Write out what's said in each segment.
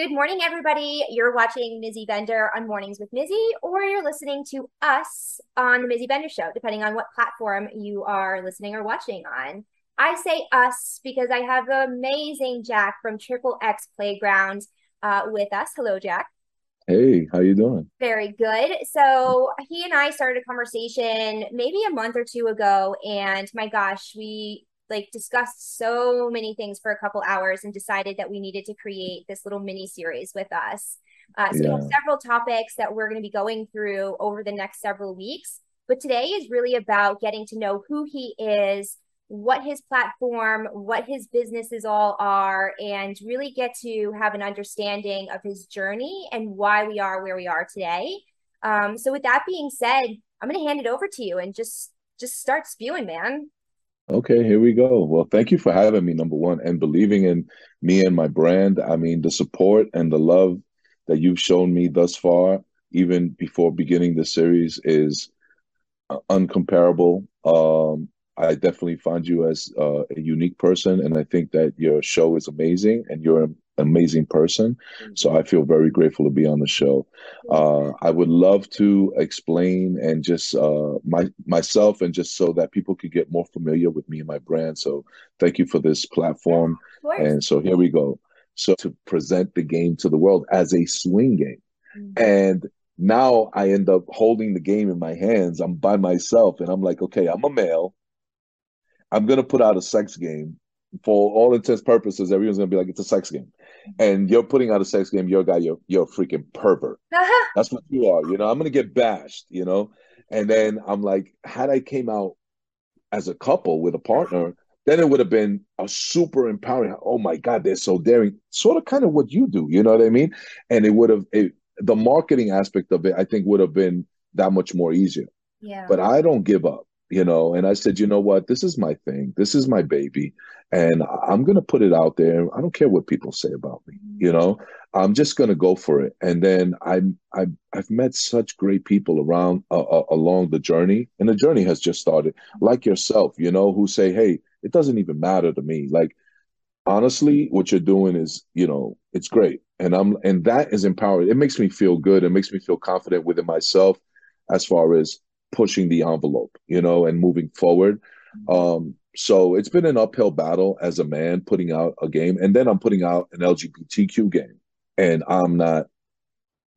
Good morning, everybody. You're watching Mizzy Bender on Mornings with Mizzy, or you're listening to us on the Mizzy Bender Show, depending on what platform you are listening or watching on. I say us because I have amazing Jack from Triple X Playground uh, with us. Hello, Jack. Hey, how you doing? Very good. So he and I started a conversation maybe a month or two ago, and my gosh, we like discussed so many things for a couple hours and decided that we needed to create this little mini series with us. Uh, so Yeah. we have several topics that we're going to be going through over the next several weeks. But today is really about getting to know who he is, what his platform, what his businesses all are, and really get to have an understanding of his journey and why we are where we are today. Um, so with that being said, I'm going to hand it over to you and just just start spewing, man. Okay, here we go. Well, thank you for having me, number one, and believing in me and my brand. I mean, the support and the love that you've shown me thus far, even before beginning the series, is uh, uncomparable. Um, I definitely find you as uh, a unique person, and I think that your show is amazing, and you're amazing person. So I feel very grateful to be on the show. Uh, I would love to explain and just uh, my myself, and just so that people could get more familiar with me and my brand. So thank you for this platform. And so here we go. So to present the game to the world as a swing game. Mhm. And now I end up holding the game in my hands. I'm by myself and I'm like, okay, I'm a male. I'm gonna put out a sex game. For all intents purposes, everyone's gonna be like, it's a sex game. And you're putting out a sex game, you're a guy, you're you're a freaking pervert. Uh-huh. That's what you are, you know. I'm gonna get bashed, you know. And then I'm like, had I came out as a couple with a partner, then it would have been a super empowering. Oh my God, they're so daring. Sort of kind of what you do, you know what I mean? And it would have it, the marketing aspect of it, I think, would have been that much more easier. yeah. But I don't give up, you know. And I said, you know what? This is my thing. This is my baby, and I'm gonna put it out there. I don't care what people say about me, you know. I'm just gonna go for it. And then I'm I I've met such great people around uh, along the journey, and the journey has just started. Like yourself, you know, who say, hey, it doesn't even matter to me. Like honestly, what you're doing is, you know, it's great. And I'm and that is empowering. It makes me feel good. It makes me feel confident within myself as far as pushing the envelope, you know, and moving forward. Um, so it's been an uphill battle as a man putting out a game, and then I'm putting out an LGBTQ game, and I'm not,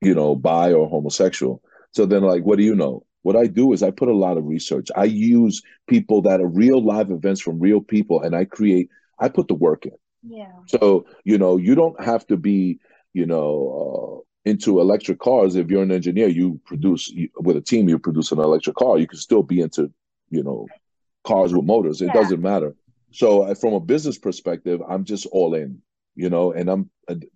you know, bi or homosexual. So then, like, what do you know? What I do is I put a lot of research. I use people that are real live events from real people, and I create. I put the work in. yeah. So, you know, you don't have to be, you know, uh, into electric cars. If you're an engineer, you produce you, with a team, you produce an electric car. You can still be into, you know, cars with motors. It Yeah. doesn't matter. So, from a business perspective, I'm just all in, you know, and I'm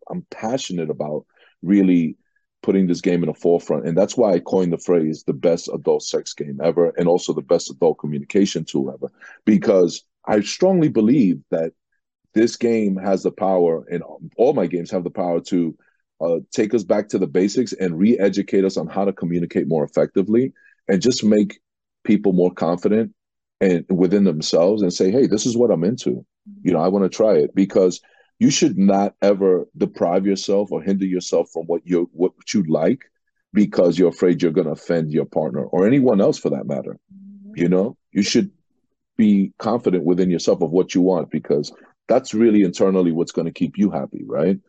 I'm passionate about really putting this game in the forefront, and that's why I coined the phrase "the best adult sex game ever," and also the best adult communication tool ever, because I strongly believe that this game has the power, and all my games have the power to uh, take us back to the basics and re-educate us on how to communicate more effectively, and just make people more confident and within themselves, and say, "Hey, this is what I'm into. You know, I want to try it." Because you should not ever deprive yourself or hinder yourself from what you what you like because you're afraid you're going to offend your partner or anyone else for that matter. You know, you should be confident within yourself of what you want because that's really internally what's going to keep you happy, right?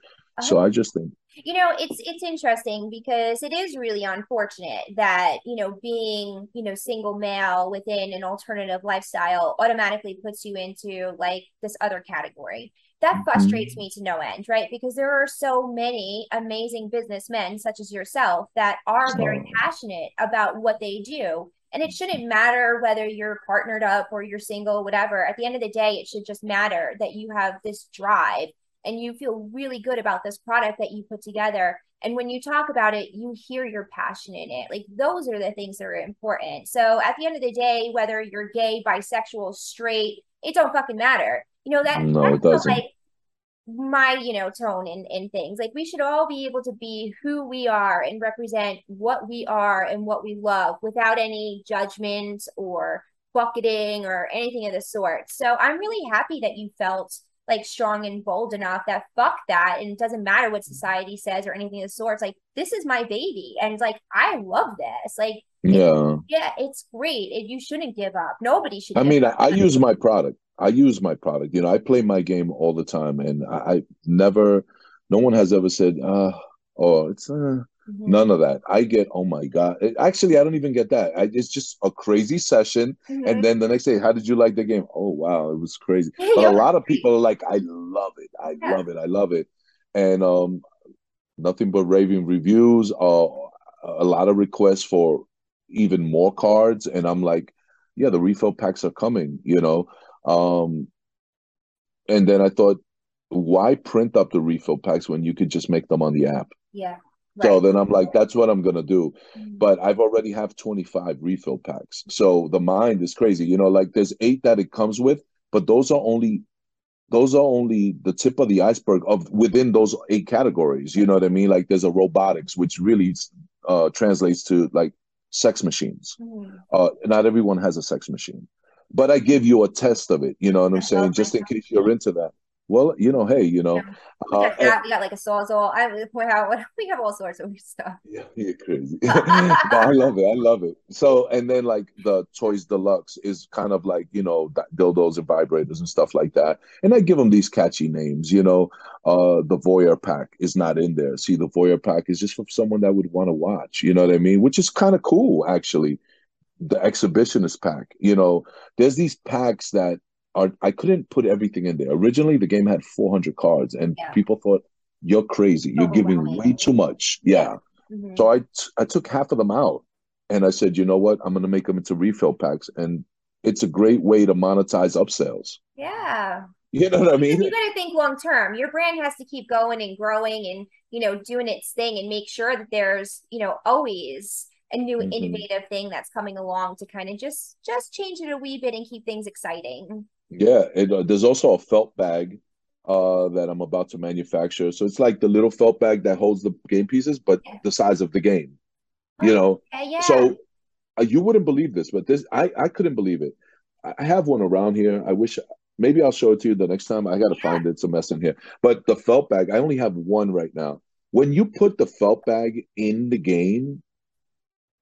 So I just think, You know, it's it's interesting because it is really unfortunate that, you know, being, you know, single male within an alternative lifestyle automatically puts you into like this other category. That Mhm. frustrates me to no end, right? Because there are so many amazing businessmen such as yourself that are very passionate about what they do. And it shouldn't matter whether you're partnered up or you're single, whatever. At the end of the day, it should just matter that you have this drive and you feel really good about this product that you put together. And when you talk about it, you hear your passion in it. Like those are the things that are important. So at the end of the day, whether you're gay, bisexual, straight, it don't fucking matter. You know that no, it doesn't. Like my, you know, tone in in things. Like we should all be able to be who we are and represent what we are and what we love without any judgment or bucketing or anything of the sort. So I'm really happy that you felt like strong and bold enough that fuck that and it doesn't matter what society says or anything of the sort. It's like this is my baby and it's like I love this. Like yeah, yeah, it's great. It, you shouldn't give up. Nobody should. I mean, I, I use my product. I use my product. You know, I play my game all the time, and I, I never, no one has ever said, uh, oh, it's uh, Mm-hmm. None of that. I get, oh my God. It, actually, I don't even get that. I, it's just a crazy session. Mm-hmm. And then the next day, how did you like the game? Oh, wow. It was crazy. But a lot of people are like, I love it. I yeah. love it. I love it. And um, nothing but raving reviews. Uh, a lot of requests for even more cards. And I'm like, yeah, the refill packs are coming, you know. Um, and then I thought, why print up the refill packs when you could just make them on the app? Yeah. So then I'm like, that's what I'm gonna do. Mm-hmm. But I've already have 25 refill packs. So the mind is crazy. You know, like there's eight that it comes with, but those are only those are only the tip of the iceberg of within those eight categories. You know what I mean? Like there's a robotics, which really uh, translates to like sex machines. Mm-hmm. Uh, not everyone has a sex machine, but I give you a test of it. You know what I'm saying? Just in case you're into that. Well, you know, hey, you know, yeah. we, got uh, that, we got like a sawzall. I we have we have all sorts of stuff. Yeah, you're crazy. but I love it. I love it. So, and then like the Toys Deluxe is kind of like you know dildos and vibrators and stuff like that. And I give them these catchy names. You know, uh, the Voyeur Pack is not in there. See, the Voyeur Pack is just for someone that would want to watch. You know what I mean? Which is kind of cool, actually. The exhibitionist pack. You know, there's these packs that are I couldn't put everything in there. Originally, the game had 400 cards, and yeah. people thought you're crazy. You're giving way too much. Yeah. Mm-hmm. So I t- I took half of them out, and I said, you know what? I'm going to make them into refill packs, and it's a great way to monetize upsells. Yeah. You know what I mean? You got to think long term. Your brand has to keep going and growing, and you know, doing its thing, and make sure that there's you know always a new mm-hmm. innovative thing that's coming along to kind of just just change it a wee bit and keep things exciting. Yeah, it, uh, there's also a felt bag uh, that I'm about to manufacture. So it's like the little felt bag that holds the game pieces, but yeah. the size of the game. You know, yeah. so uh, you wouldn't believe this, but this I I couldn't believe it. I have one around here. I wish maybe I'll show it to you the next time. I got to yeah. find it. It's a mess in here. But the felt bag, I only have one right now. When you put the felt bag in the game,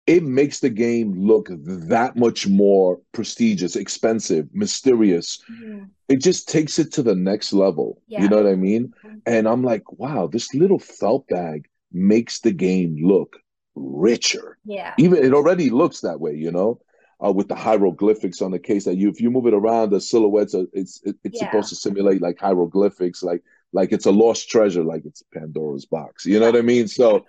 it makes the game look that much more prestigious, expensive, mysterious. Mm-hmm. It just takes it to the next level. Yeah. You know what I mean? Mm-hmm. And I'm like, wow, this little felt bag makes the game look richer. Yeah. Even it already looks that way, you know, uh, with the hieroglyphics on the case that you, if you move it around, the silhouettes, are, it's it, it's yeah. supposed to simulate like hieroglyphics, like like it's a lost treasure, like it's Pandora's box. You know what I mean? So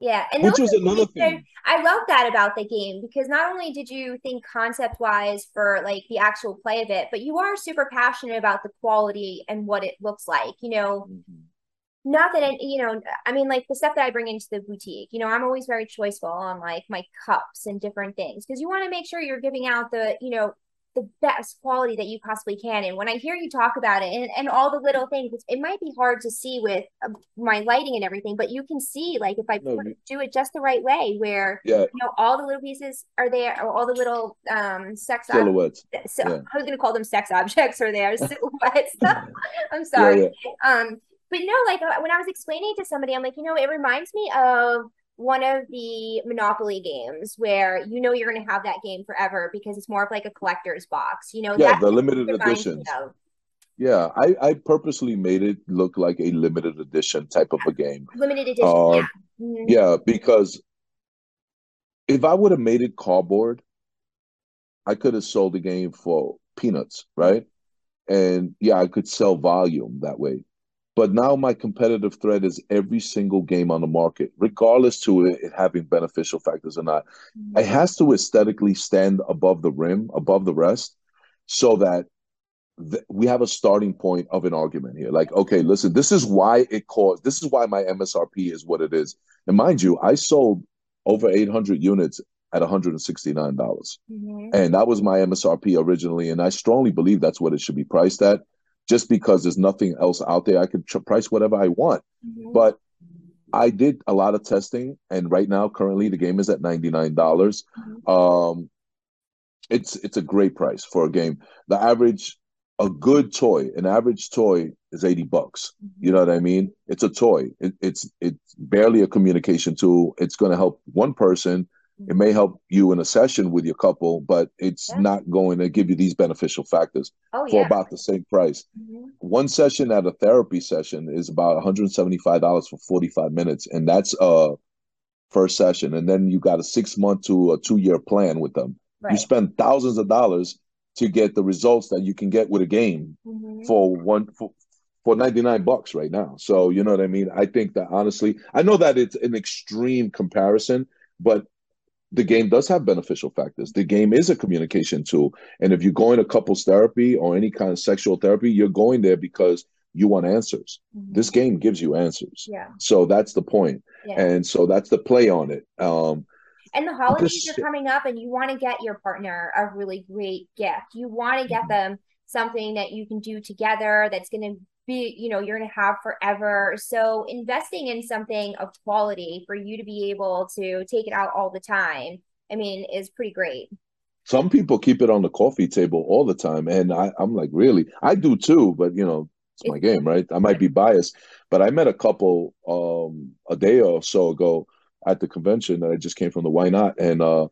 yeah, and which was another thing. I love that about the game because not only did you think concept wise for like the actual play of it, but you are super passionate about the quality and what it looks like. You know, mm-hmm. not that it, you know, I mean, like the stuff that I bring into the boutique. You know, I'm always very choiceful on like my cups and different things because you want to make sure you're giving out the you know the best quality that you possibly can. And when I hear you talk about it and, and all the little things, it might be hard to see with uh, my lighting and everything, but you can see like if I no, put, do it just the right way, where yeah. you know all the little pieces are there, or all the little um sex silhouettes. Ob- so yeah. I was going to call them sex objects, or there silhouettes. I'm sorry. Yeah, um, but no, like uh, when I was explaining to somebody, I'm like, you know, it reminds me of one of the Monopoly games where you know you're going to have that game forever because it's more of like a collector's box. You know, yeah, the limited edition. Yeah, I, I purposely made it look like a limited edition type of a game. Limited edition, um, yeah. Mm-hmm. Yeah, because if I would have made it cardboard, I could have sold the game for peanuts, right? And yeah, I could sell volume that way. But now my competitive threat is every single game on the market, regardless to it, having beneficial factors or not. Mm-hmm. It has to aesthetically stand above the rim, above the rest, so that th- we have a starting point of an argument here. Like, okay, listen, this is why it caused. This is why my MSRP is what it is. And mind you, I sold over 800 units at $169. dollars Mhm. and that was my MSRP originally. And I strongly believe that's what it should be priced at, just because there's nothing else out there. I could price whatever I want, Mhm. but I did a lot of testing, and right now, currently, the game is at ninety nine dollars. Um, it's it's a great price for a game. The average, a good toy, an average toy is eighty bucks. You know what I mean? It's a toy. It, it's it's barely a communication tool. It's going to help one person. It may help you in a session with your couple, but it's Yeah. not going to give you these beneficial factors oh for yeah. about the same price. Mhm. One session at a therapy session is about $175 for 45 minutes, and that's a first session. And then you got a six month to a two year plan with them. You spend thousands of dollars to get the results that you can get with a game Mhm. for one for, for 99 bucks right now. So you know what I mean? I think that honestly, I know that it's an extreme comparison, but the game does have beneficial factors. The game is a communication tool. And if you're going to couples therapy or any kind of sexual therapy, you're going there because you want answers. Mhm. This game gives you answers. Yeah. So that's the point. Yeah. And so that's the play on it. Um And the holidays This- are coming up, and you want to get your partner a really great gift. You want to get Mhm. them something that you can do together that's going to be, you know, you're going to have forever. So investing in something of quality for you to be able to take it out all the time, I mean, is pretty great. some people keep it on the coffee table all the time. And I, I'm like, really? I do too, but you know, it's my game, right? I might be biased. But I met a couple um a day or so ago at the convention that I just came from the Why Not, and uh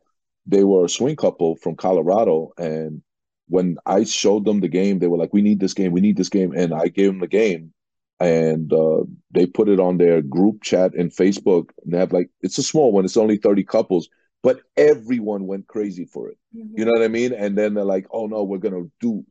they were a swing couple from Colorado. And when I showed them the game, they were like, "We need this game. We need this game." And I gave them the game, and uh, they put it on their group chat in Facebook. And they have like, it's a small one. It's only thirty couples, but everyone went crazy for it. You know what I mean? And then they're like, "Oh no, we're gonna do."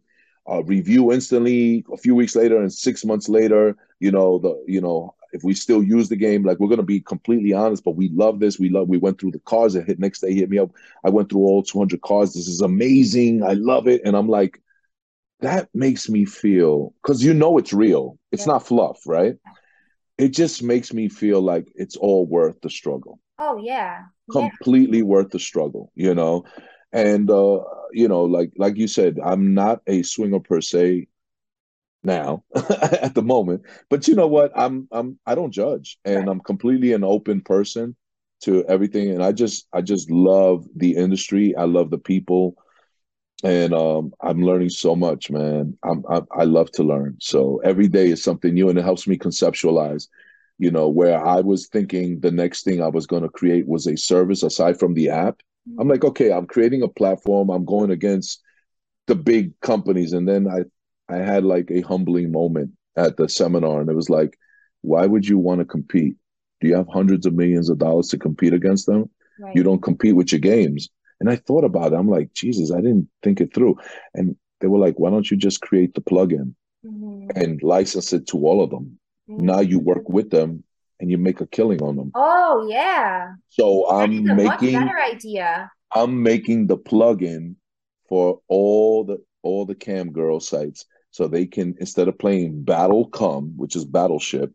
A review instantly a few weeks later and six months later you know the you know if we still use the game like we're going to be completely honest but we love this. We love we went through the cars and hit next day hit me up. I went through all 200 cars. This is amazing. I love it. And i'm like that makes me feel because you know it's real. It's Yeah. not fluff right? It just makes me feel like it's all worth the struggle. Oh yeah. Yeah. completely worth the struggle you know? And uh you know like like you said i'm not a swinger per se now at the moment. But you know what? I'm i'm i don't judge and Right. i'm completely an open person to everything. And i just i just love the industry. I love the people. And um i'm learning so much man. I'm I, I love to learn. So every day is something new and it helps me conceptualize you know where i was thinking the next thing i was going to create was a service aside from the app. I'm like okay i'm creating a platform. I'm going against the big companies. And then i i had like a humbling moment at the seminar and it was like why would you want to compete? Do you have hundreds of millions of dollars to compete against them? Right. you don't compete with your games. And i thought about it. I'm like jesus i didn't think it through. And they were like why don't you just create the plugin Mhm. and license it to all of them? Now you work with them and you make a killing on them. Oh yeah. so That i'm is a much making better idea. I'm making the plugin for all the all the cam girl sites so they can instead of playing Battle Come, which is Battleship,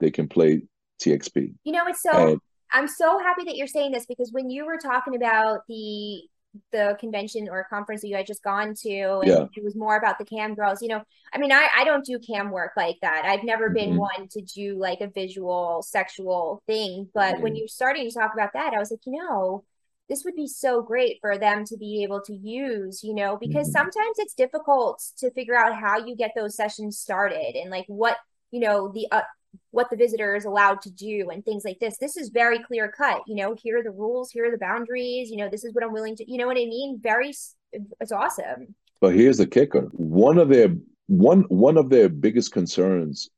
they can play TXP. You know, it's so And I'm so happy that you're saying this because when you were talking about the the convention or conference that you had just gone to and Yeah. it was more about the cam girls, you know, I mean, I, I don't do cam work like that. I've never been Mhm. one to do like a visual sexual thing. But when Mhm. you're starting to talk about that, I was like, you know, this would be so great for them to be able to use, you know, because Mhm. sometimes it's difficult to figure out how you get those sessions started and like what, you know, the uh, what the visitor is allowed to do and things like this. This is very clear cut. You know, here are the rules, here are the boundaries. You know, this is what I'm willing to. You know what I mean? Very. It's awesome. but here's the kicker. One of their one one of their biggest concerns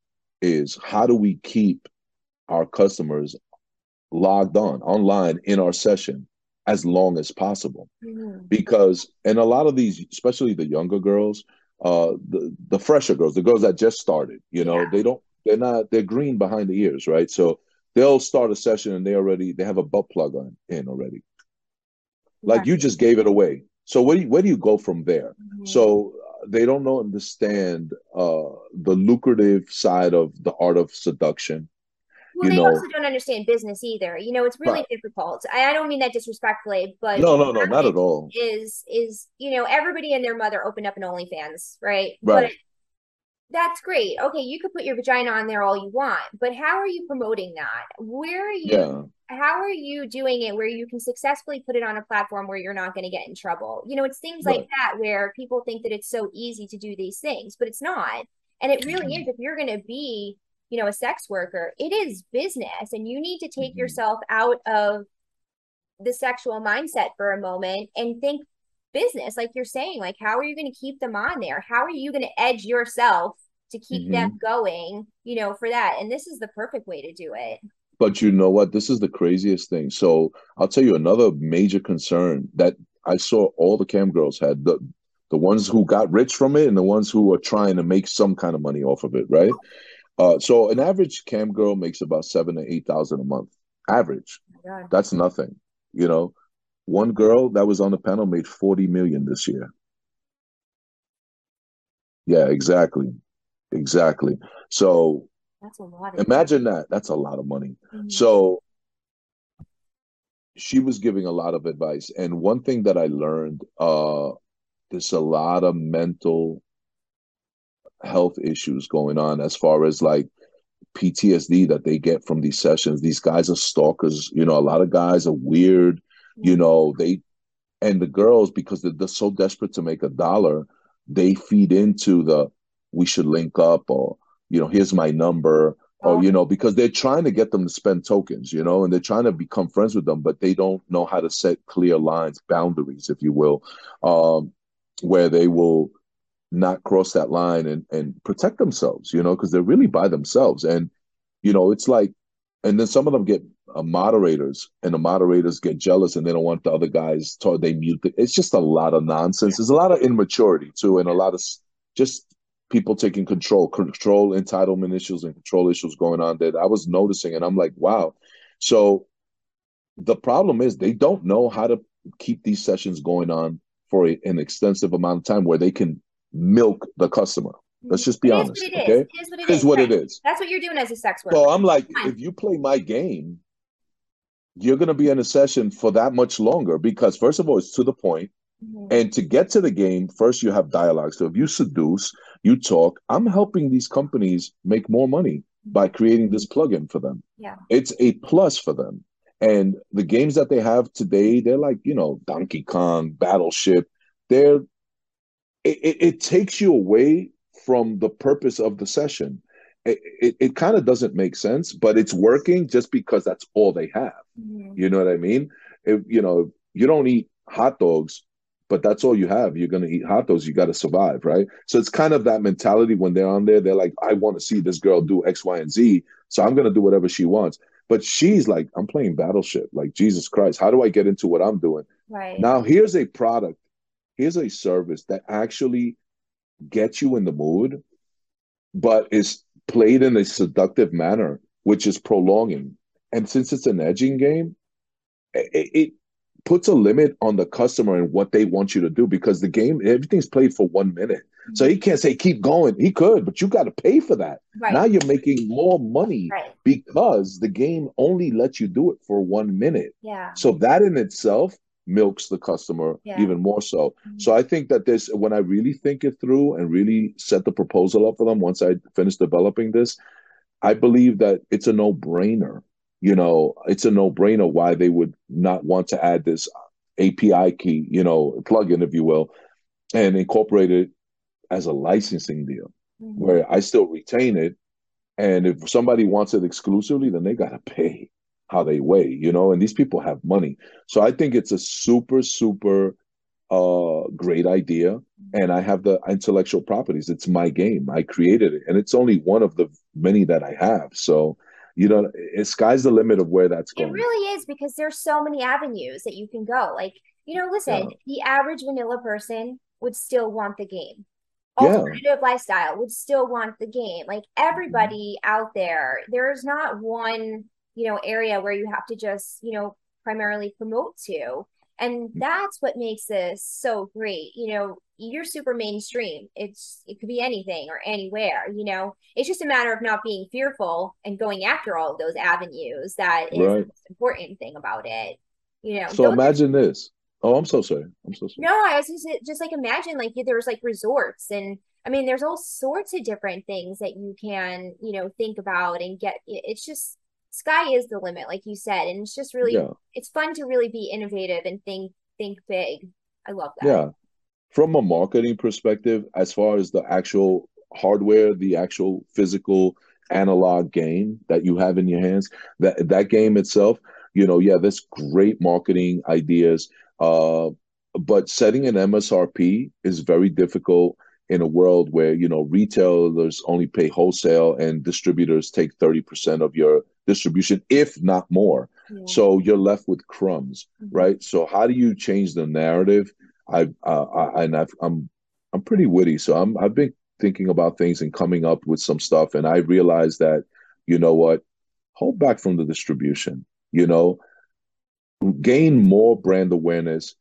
is how do we keep our customers logged on online in our session as long as possible. Mhm. because and a lot of these especially the younger girls uh the the fresher girls the girls that just started you know Yeah. they don't they're not they're green behind the ears, right? So they'll start a session and they already they have a butt plug on in already. Like you just gave it away. So where do you, where do you go from there? Mhm. So uh, they don't know understand uh the lucrative side of the art of seduction. Well, you they know- also don't understand business either. You know, it's really Right. difficult. I, I don't mean that disrespectfully, but No, no, no, not at all. Is is you know everybody and their mother opened up an OnlyFans, right? Right. But that's great. Okay, you could put your vagina on there all you want, but how are you promoting that? Where are you? Yeah. How are you doing it where you can successfully put it on a platform where you're not going to get in trouble? You know, it's things like that where people think that it's so easy to do these things, but it's not. And it really Mm-hmm. is. If you're going to be, you know, a sex worker, it is business, and you need to take Mhm. yourself out of the sexual mindset for a moment and think business, like you're saying. Like, how are you going to keep them on there? How are you going to edge yourself to keep them Mm-hmm. going, you know, for that? And this is the perfect way to do it. But you know what? This is the craziest thing. So I'll tell you another major concern that I saw all the cam girls had the the ones who got rich from it and the ones who are trying to make some kind of money off of it, right? Uh, so an average cam girl makes about seven to eight thousand a month. Average. Yeah. That's nothing. You know, one girl that was on the panel made 40 million this year. Yeah, exactly. Exactly. So That's a lot imagine that. That's a lot of money. Mhm. So she was giving a lot of advice. And one thing that I learned, uh, there's a lot of mental health issues going on as far as like PTSD that they get from these sessions. These guys are stalkers. You know, a lot of guys are weird. You know, they and the girls because they're, they're so desperate to make a dollar, they feed into the we should link up or you know, here's my number Oh. or you know because they're trying to get them to spend tokens you know and they're trying to become friends with them but they don't know how to set clear lines boundaries if you will um where they will not cross that line and and protect themselves you know because they're really by themselves. And you know it's like and then some of them get uh, moderators and the moderators get jealous and they don't want the other guys to they mute the, it's just a lot of nonsense. There's a lot of immaturity too and a lot of just people taking control, control entitlement issues and control issues going on that I was noticing, and I'm like, wow. So the problem is they don't know how to keep these sessions going on for a, an extensive amount of time where they can milk the customer. Let's just be honest, what it is. okay? Is what it is is. what right. it is. That's what you're doing as a sex worker. So I'm like, Fine. if you play my game, you're going to be in a session for that much longer because, first of all, it's to the point. Mhm. And to get to the game, first you have dialogue. So if you seduce, you talk, I'm helping these companies make more money by creating this plugin for them. Yeah. It's a plus for them. And the games that they have today, they're like, you know, Donkey Kong, Battleship. They're it, it, it takes you away from the purpose of the session. It, it, it kind of doesn't make sense, but it's working just because that's all they have. Mhm. You know what I mean? If you know, you don't eat hot dogs, but that's all you have. You're gonna eat hot dogs. You got to survive, right? So it's kind of that mentality when they're on there. They're like, I want to see this girl do X, Y, and Z, so I'm gonna do whatever she wants. But she's like, I'm playing Battleship. Like Jesus Christ, how do I get into what I'm doing? Right. Now here's a product, here's a service that actually gets you in the mood, but is played in a seductive manner, which is prolonging. And since it's an edging game, it, it puts a limit on the customer and what they want you to do because the game, everything's played for one minute. So he can't say keep going. He could, but you got to pay for that. right. Now you're making more money right. because the game only lets you do it for one minute. Yeah. So that in itself milks the customer Yeah. even more so. Mhm. So I think that this, when I really think it through and really set the proposal up for them, once I finish developing this, I believe that it's a no brainer. You know, it's a no brainer why they would not want to add this API key, you know, plugin, if you will, and incorporate it as a licensing deal Mhm. where I still retain it. And if somebody wants it exclusively, then they got to pay how they weigh, you know, and these people have money. So I think it's a super, super uh great idea. And I have the intellectual properties. It's my game. I created it. And it's only one of the many that I have. So, you know, it, sky's the limit of where that's going. It really is because there's so many avenues that you can go. Like, you know, listen, Yeah. the average vanilla person would still want the game. alternative lifestyle would still want the game. Like everybody out there, there's not one, you know, area where you have to just, you know, primarily promote to. And mm-hmm. that's what makes this so great. You know, you're super mainstream. It's it could be anything or anywhere, you know. It's just a matter of not being fearful and going after all of those avenues that is Right. the most important thing about it. You know, So those- imagine this. Oh, I'm so sorry. I'm so sorry. no, I was just just like imagine like there's like resorts and I mean there's all sorts of different things that you can, you know, think about and get it's just sky is the limit, like you said. And it's just really Yeah. it's fun to really be innovative and think think big. I love that. Yeah. From a marketing perspective, as far as the actual hardware, the actual physical analog game that you have in your hands, that that game itself, you know, yeah, that's great marketing ideas. Uh, but setting an MSRP is very difficult in a world where, you know, retailers only pay wholesale and distributors take 30% of your distribution, if not more. Yeah. So you're left with crumbs Mhm. right? So how do you change the narrative? I, uh, I and I've, I'm I'm pretty witty, so I'm I've been thinking about things and coming up with some stuff, and I realized that you know what, hold back from the distribution, you know, gain more brand awareness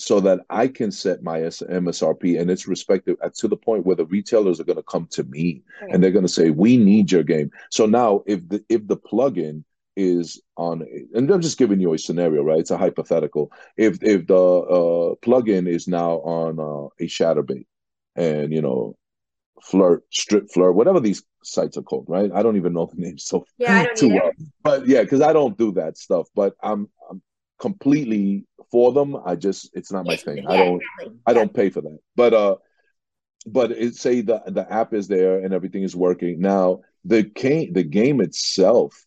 so that I can set my MSRP and it's respective to the point where the retailers are going to come to me Right. and they're going to say, "We need your game." So now, if the if the plugin is on, and I'm just giving you a scenario, right? It's a hypothetical. If if the uh, plugin is now on uh, a Chaturbate, and you know, Flirt, Strip Flirt, whatever these sites are called, right? I don't even know the names so Yeah, too either. well, but yeah, because I don't do that stuff. But I'm I'm completely for them. I just it's not my thing. yeah, I don't exactly. I don't pay for that. But uh but it say the the app is there and everything is working. Now the game the game itself,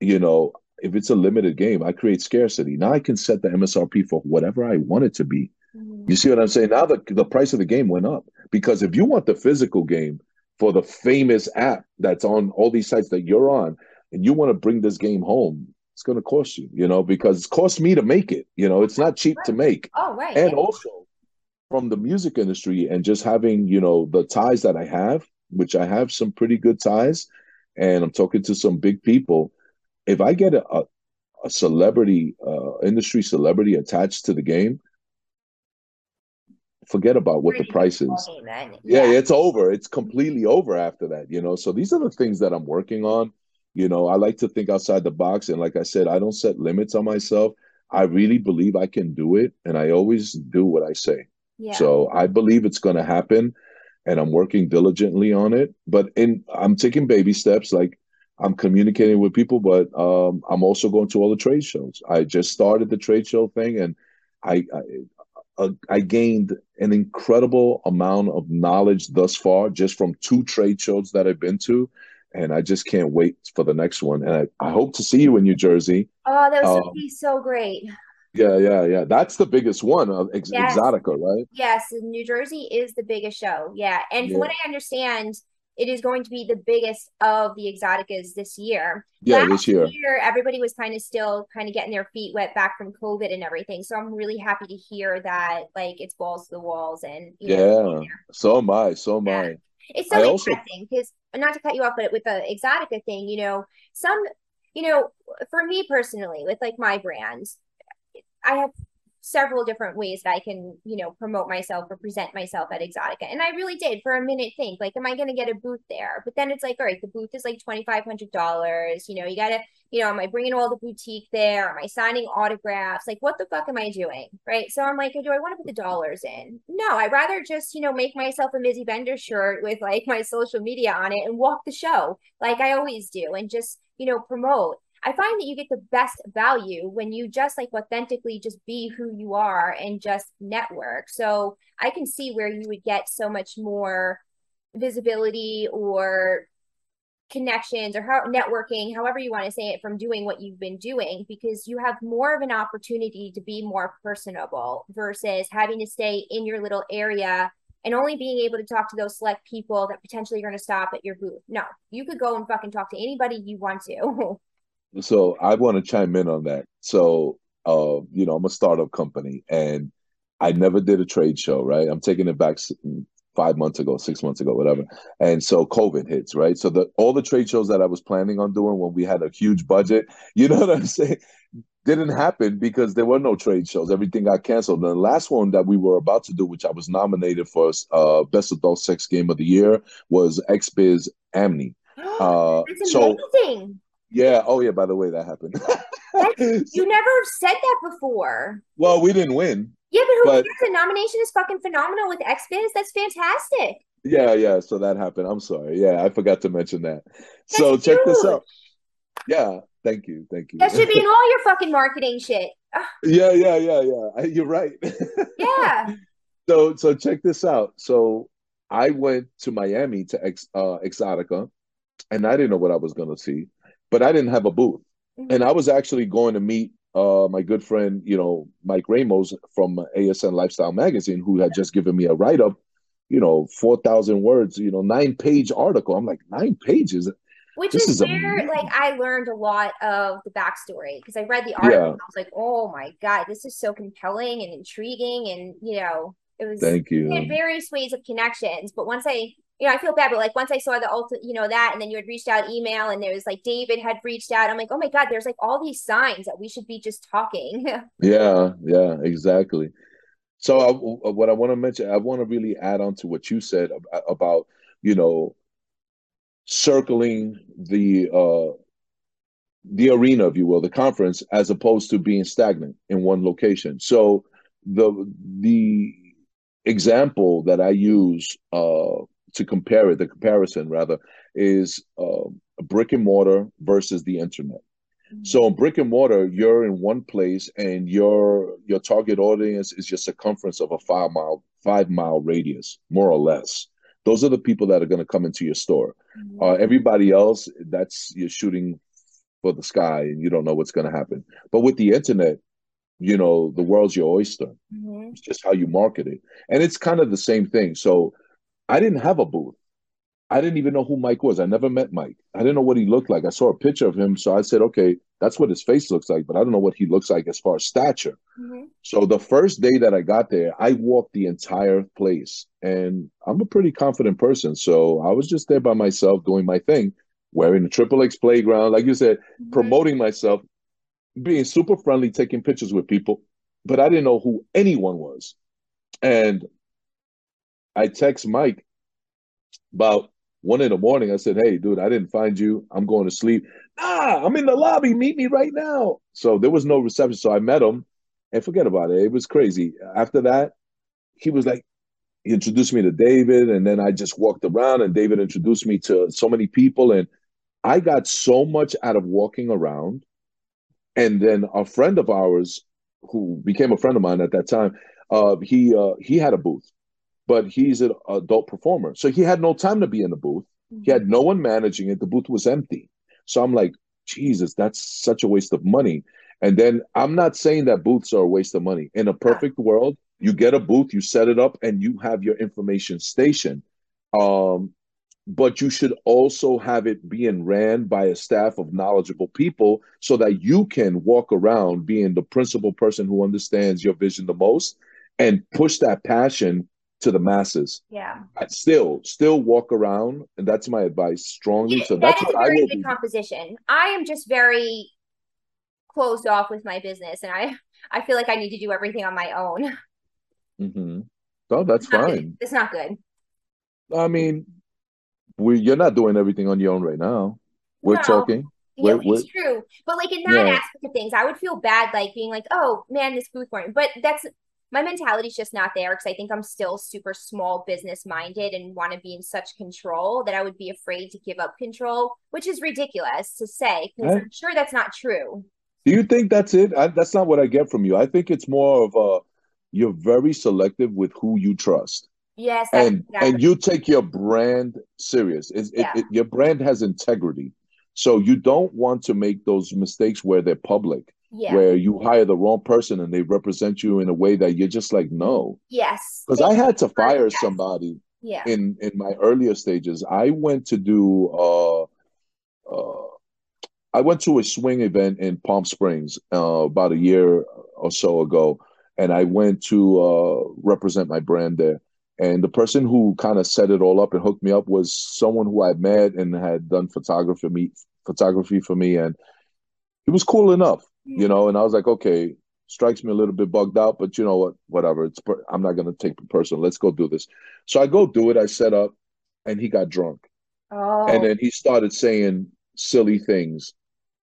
you know, if it's a limited game, I create scarcity. Now I can set the MSRP for whatever I want it to be. Mhm. You see what I'm saying? Now the the price of the game went up because if you want the physical game for the famous app that's on all these sites that you're on, and you want to bring this game home, it's going to cost you, you know, because it's cost me to make it. You know, it's not cheap to make Oh, right. and Yeah. also from the music industry and just having you know the ties that i have which i have some pretty good ties and i'm talking to some big people if i get a, a, a celebrity uh, industry celebrity attached to the game forget about what the price is then. yeah, it's over. It's completely over after that, you know. So these are the things that I'm working on. You know, I like to think outside the box. And like I said, I don't set limits on myself. I really believe I can do it. And I always do what I say. Yeah. So I believe it's going to happen. And I'm working diligently on it. But in I'm taking baby steps. Like I'm communicating with people, but um, I'm also going to all the trade shows. I just started the trade show thing and I, I uh, I gained an incredible amount of knowledge thus far just from two trade shows that I've been to. And I just can't wait for the next one. And I, I hope to see you in New Jersey. Oh, that was Um, be so great. Yeah, yeah, yeah. That's the biggest one of Ex- Yes. Exotica, right? Yes, New Jersey is the biggest show. Yeah. And Yeah. from what I understand, it is going to be the biggest of the Exoticas this year. Yeah, Last this year. everybody was kind of still kind of getting their feet wet back from COVID and everything. So I'm really happy to hear that like it's balls to the walls and you know, Yeah. So am I. So am Yeah. I. It's so I interesting because not to cut you off, but with the Exotica thing, you know, some, you know, for me personally, with like my brand, I have several different ways that I can, you know, promote myself or present myself at Exotica. And I really did for a minute think, like, am I going to get a booth there? But then it's like, all right, the booth is like $2,500. You know, you got to, you know, am I bringing all the boutique there? Am I signing autographs? Like, what the fuck am I doing? Right. So I'm like, do I want to put the dollars in? No, I'd rather just, you know, make myself a Mizzy Bender shirt with like my social media on it and walk the show like I always do and just, you know, promote. I find that you get the best value when you just like authentically just be who you are and just network. So I can see where you would get so much more visibility or connections or how networking, however you want to say it, from doing what you've been doing because you have more of an opportunity to be more personable versus having to stay in your little area and only being able to talk to those select people that potentially are going to stop at your booth. No, you could go and fucking talk to anybody you want to. So I want to chime in on that. So, uh, you know, I'm a startup company and I never did a trade show, right? I'm taking it back five months ago, six months ago, whatever. And so COVID hits, right? So the all the trade shows that I was planning on doing when we had a huge budget, you know what I'm saying? Didn't happen because there were no trade shows. Everything got canceled. And the last one that we were about to do, which I was nominated for uh, Best Adult Sex Game of the Year, was XBiz Miami. Uh, That's so amazing. Yeah, oh yeah. By the way, that happened. You never said that before. well, we didn't win. Yeah, but who But- cares? The nomination is fucking phenomenal with XBiz. That's fantastic. Yeah, yeah. So that happened. I'm sorry. Yeah, I forgot to mention that. So That's check this out. Yeah, thank you, thank you. That should be in all your fucking marketing shit. Ah, yeah, yeah, yeah, yeah. You're right. yeah. So so check this out. So I went to Miami to Ex uh Exotica and I didn't know what I was gonna see, but I didn't have a booth. Mm-hmm. And I was actually going to meet uh my good friend, you know, Mike Ramos from ASN Lifestyle Magazine, who had just given me a write-up, you know, four thousand words, you know, nine-page article. I'm like, nine pages. Which This is, is where amazing. like I learned a lot of the backstory because I read the article Yeah. and I was like, oh my God, this is so compelling and intriguing. And you know, it was Thank you. various ways of connections. But once I you know, I feel bad, but like once I saw the ulti you know, that and then you had reached out email and there was like David had reached out. I'm like, oh my God, there's like all these signs that we should be just talking. Yeah, yeah, exactly. So I, what I want to mention, I want to really add on to what you said about, you know, circling the uh the arena, if you will, the conference, as opposed to being stagnant in one location. So the the example that I use uh to compare it, the comparison rather, is uh, brick and mortar versus the internet. So brick and mortar, you're in one place, and your your target audience is your circumference of a five mile five mile radius, more or less. Those are the people that are going to come into your store. Uh, everybody else, that's you're shooting for the sky, and you don't know what's going to happen. But with the internet, you know the world's your oyster. Mhm. It's just how you market it, and it's kind of the same thing. So I didn't have a booth. I didn't even know who Mike was. I never met Mike. I didn't know what he looked like. I saw a picture of him, so I said, "Okay, that's what his face looks like," but I don't know what he looks like as far as stature. Mhm. So the first day that I got there, I walked the entire place, and I'm a pretty confident person. So I was just there by myself doing my thing, wearing the Triple X playground, like you said, Mhm. promoting myself, being super friendly, taking pictures with people, but I didn't know who anyone was. And I text Mike about one in the morning. I said, Hey, dude, I didn't find you. I'm going to sleep. Ah, I'm in the lobby. Meet me right now. So there was no reception. So I met him and forget about it. It was crazy. After that, he was like, he introduced me to David, and then I just walked around, and David introduced me to so many people, and I got so much out of walking around. And then a friend of ours, who became a friend of mine at that time, uh, he uh, he had a booth, but he's an adult performer, so he had no time to be in the booth. He had no one managing it. The booth was empty. So I'm like, Jesus, that's such a waste of money. And then I'm not saying that booths are a waste of money. In a perfect world, you get a booth, you set it up, and you have your information station. Um, but you should also have it being ran by a staff of knowledgeable people so that you can walk around being the principal person who understands your vision the most and push that passion to the masses. Yeah. I still, still walk around, and that's my advice strongly. So that that's is what I very will good be. composition. I am just very closed off with my business, and I I feel like I need to do everything on my own. Mm-hmm. Oh, that's It's not good. fine. It's not good. I mean, we you're not doing everything on your own right now. We're No. talking. Yeah, We're- it's true. But like in that Yeah. aspect of things, I would feel bad like being like, oh man, this booth for But that's my mentality's just not there because I think I'm still super small business minded and want to be in such control that I would be afraid to give up control, which is ridiculous to say because Right. I'm sure that's not true. Do you think that's it? I, that's not what I get from you. I think it's more of a you're very selective with who you trust, Yes, and exactly. and you take your brand serious. It's, Yeah. it, it, your brand has integrity, so you don't want to make those mistakes where they're public, yeah. where you hire the wrong person and they represent you in a way that you're just like no. Yes. Because I had to fire Yes. somebody Yeah. in in my earlier stages. I went to do uh uh I went to a swing event in Palm Springs uh about a year or so ago and I went to uh represent my brand there And the person who kind of set it all up and hooked me up was someone who I met and had done photography me photography for me, and he was cool enough, you know. And I was like, okay, strikes me a little bit bugged out, but you know what? Whatever. It's per- I'm not gonna take it personal. Let's go do this. So I go do it. I set up, and he got drunk, Oh, and then he started saying silly things,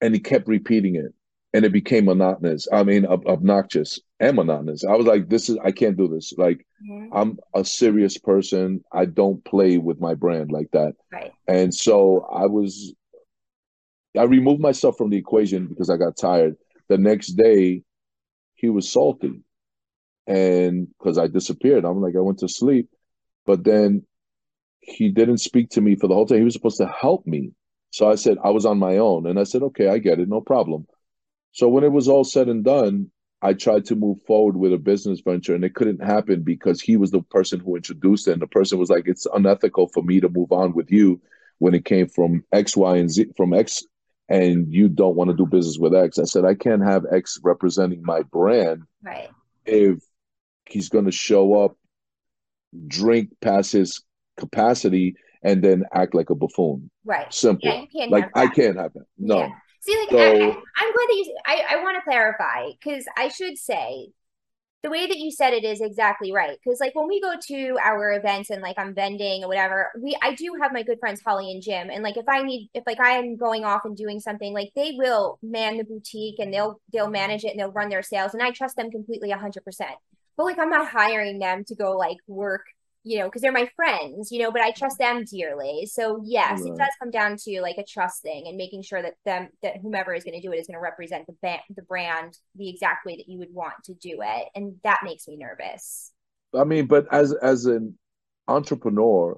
and he kept repeating it, and it became monotonous. I mean, ob- obnoxious and monotonous. I was like, this is I can't do this. Like, mhm, I'm a serious person. I don't play with my brand like that. right. And so I was, I removed myself from the equation because I got tired. The next day, he was salty. And because I disappeared, I'm like, I went to sleep. But then he didn't speak to me for the whole time. He was supposed to help me. So I said, I was on my own. And I said, okay, I get it, no problem. So when it was all said and done, I tried to move forward with a business venture and it couldn't happen because he was the person who introduced it. And the person was like, it's unethical for me to move on with you when it came from X, Y, and Z from X and you don't want to do business with X. I said, I can't have X representing my brand Right. if he's going to show up, drink past his capacity, and then act like a buffoon. Right. Simple. Yeah, like I can't have that. No. Yeah. See, like So- I, I'm glad that you. I, I want to clarify because I should say the way that you said it is exactly right. Because like when we go to our events and like I'm vending or whatever, we I do have my good friends Holly and Jim, and like if I need if like I am going off and doing something, like they will man the boutique and they'll they'll manage it and they'll run their sales, and I trust them completely hundred percent. But like I'm not hiring them to go like work you know, because they're my friends, you know, but I trust them dearly. So yes, it does come down to like a trust thing and making sure that them that whomever is going to do it is going to represent the ba- the brand the exact way that you would want to do it, and that makes me nervous. I mean, but as as an entrepreneur